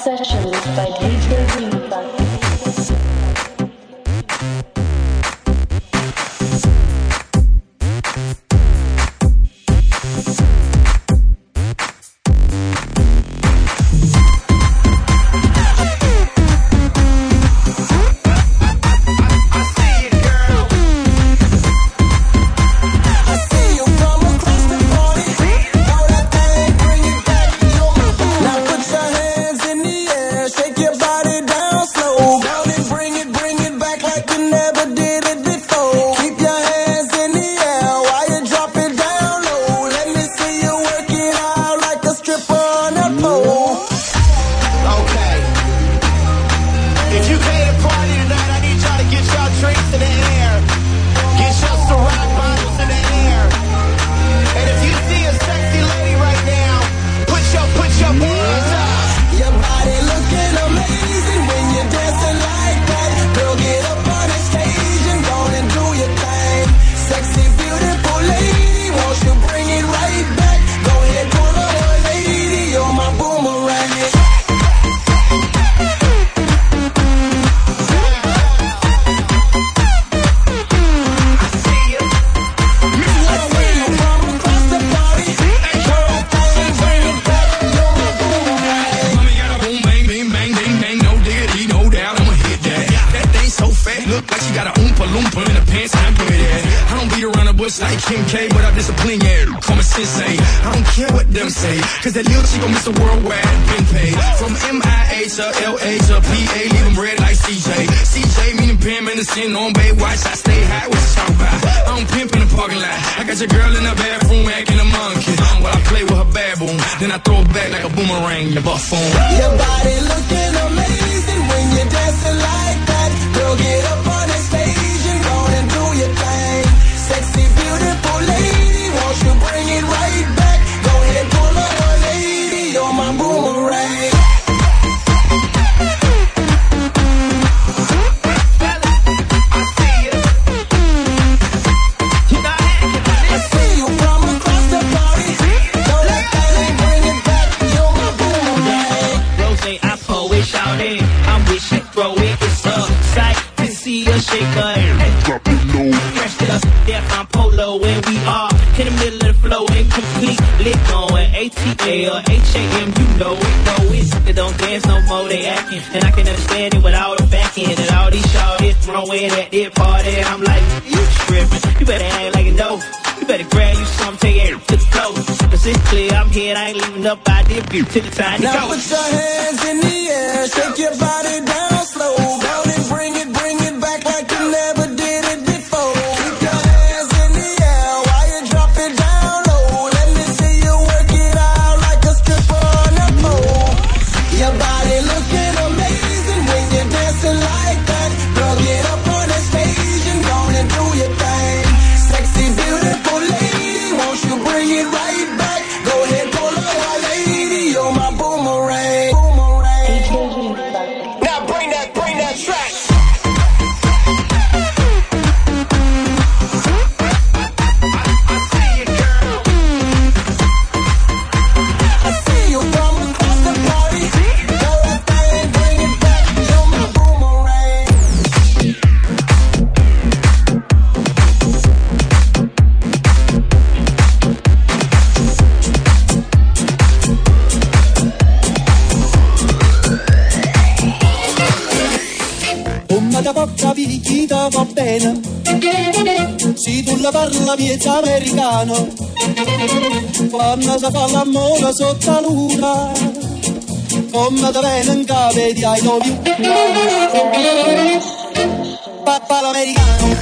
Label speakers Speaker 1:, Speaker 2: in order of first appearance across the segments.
Speaker 1: sessions by DJ
Speaker 2: the scene on
Speaker 3: Baywatch. I
Speaker 4: stay high, with the talk about? I'm pimping the parking lot. I got your girl in the bathroom acting a monkey. While I play with her baboon, then I throw it back like a boomerang. Your buff on.
Speaker 2: Your body looking amazing when you're dancing like that. Girl, get up on the stage and go and do your thing. Sexy, beautiful.
Speaker 5: lit going or HAM, you know it, know it. They don't dance no more, they acting. And I can understand it with all the back end and all these shawties throwing at their party. I'm like, you tripping. You better act like a dope. You better grab you some take it to the floor. Cause it's clear I'm here, I ain't leaving up out there. Till the time to go.
Speaker 2: Now put your hands in the air, shake your body.
Speaker 6: si parla piezza americano, quando si fa l'amore sotto la luna, come da bene in capo di I love you. Papà l'americano.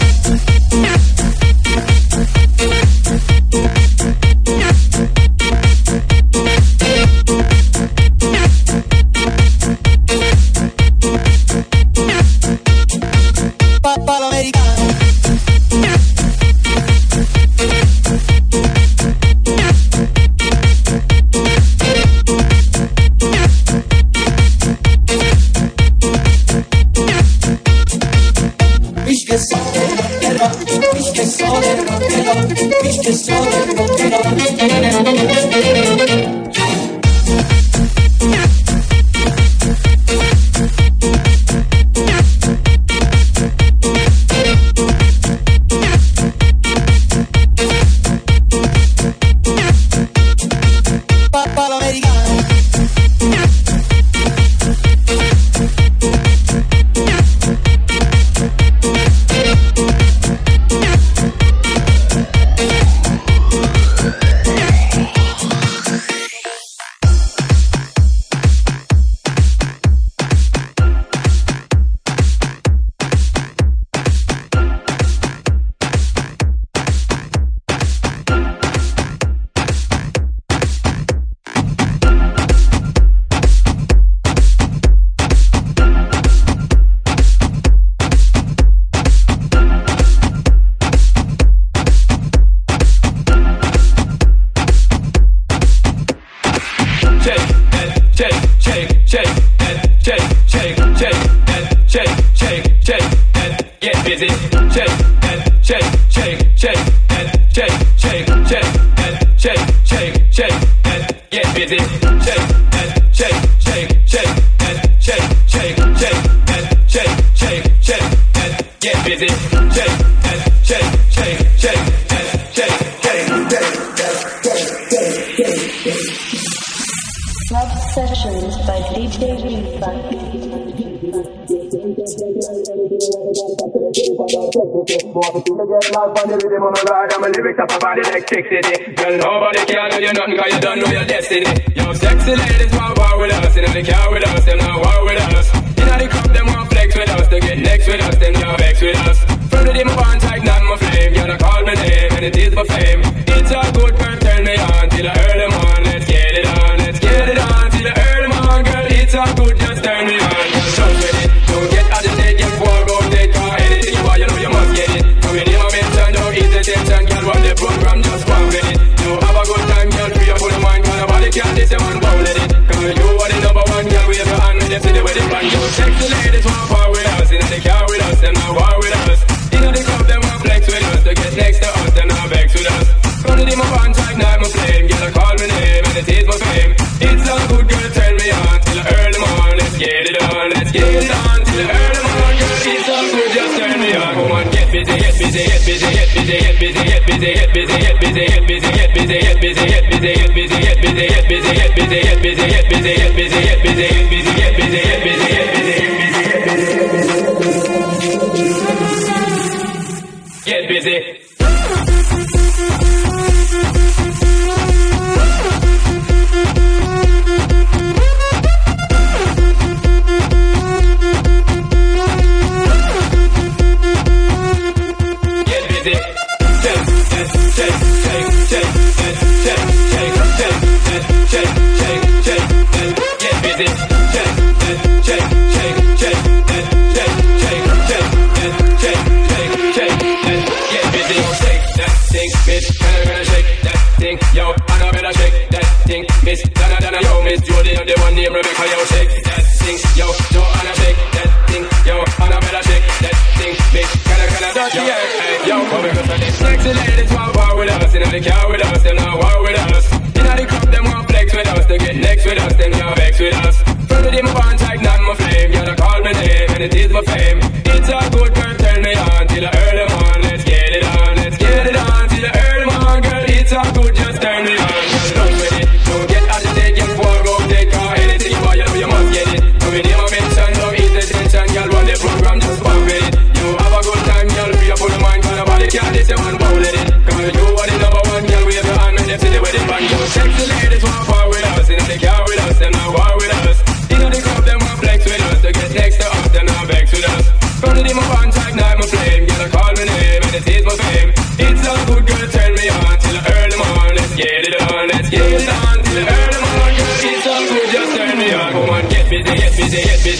Speaker 4: lyrics
Speaker 1: up about it like 60
Speaker 4: Girl, nobody can do you nothing cause you don't know your destiny. Yo, sexy ladies busy, get busy, get busy, get busy, get busy, get busy, get busy, get busy, get busy, get busy, get busy, get busy, get busy, get busy, get busy, get busy. The one named Rebecca. Yo, shake that thing, yo, Joanna, shake that thing, yo, I know better shake that thing, bitch. I, can I, yo, hey, yo, come here, cause these sexy ladies want war with us, in the car with us, them not war with us. In the club, them want flex with us, they get next with us, them can't vex with us. Front of them, my bond like not my flame, you don't call my name, and it is my fame.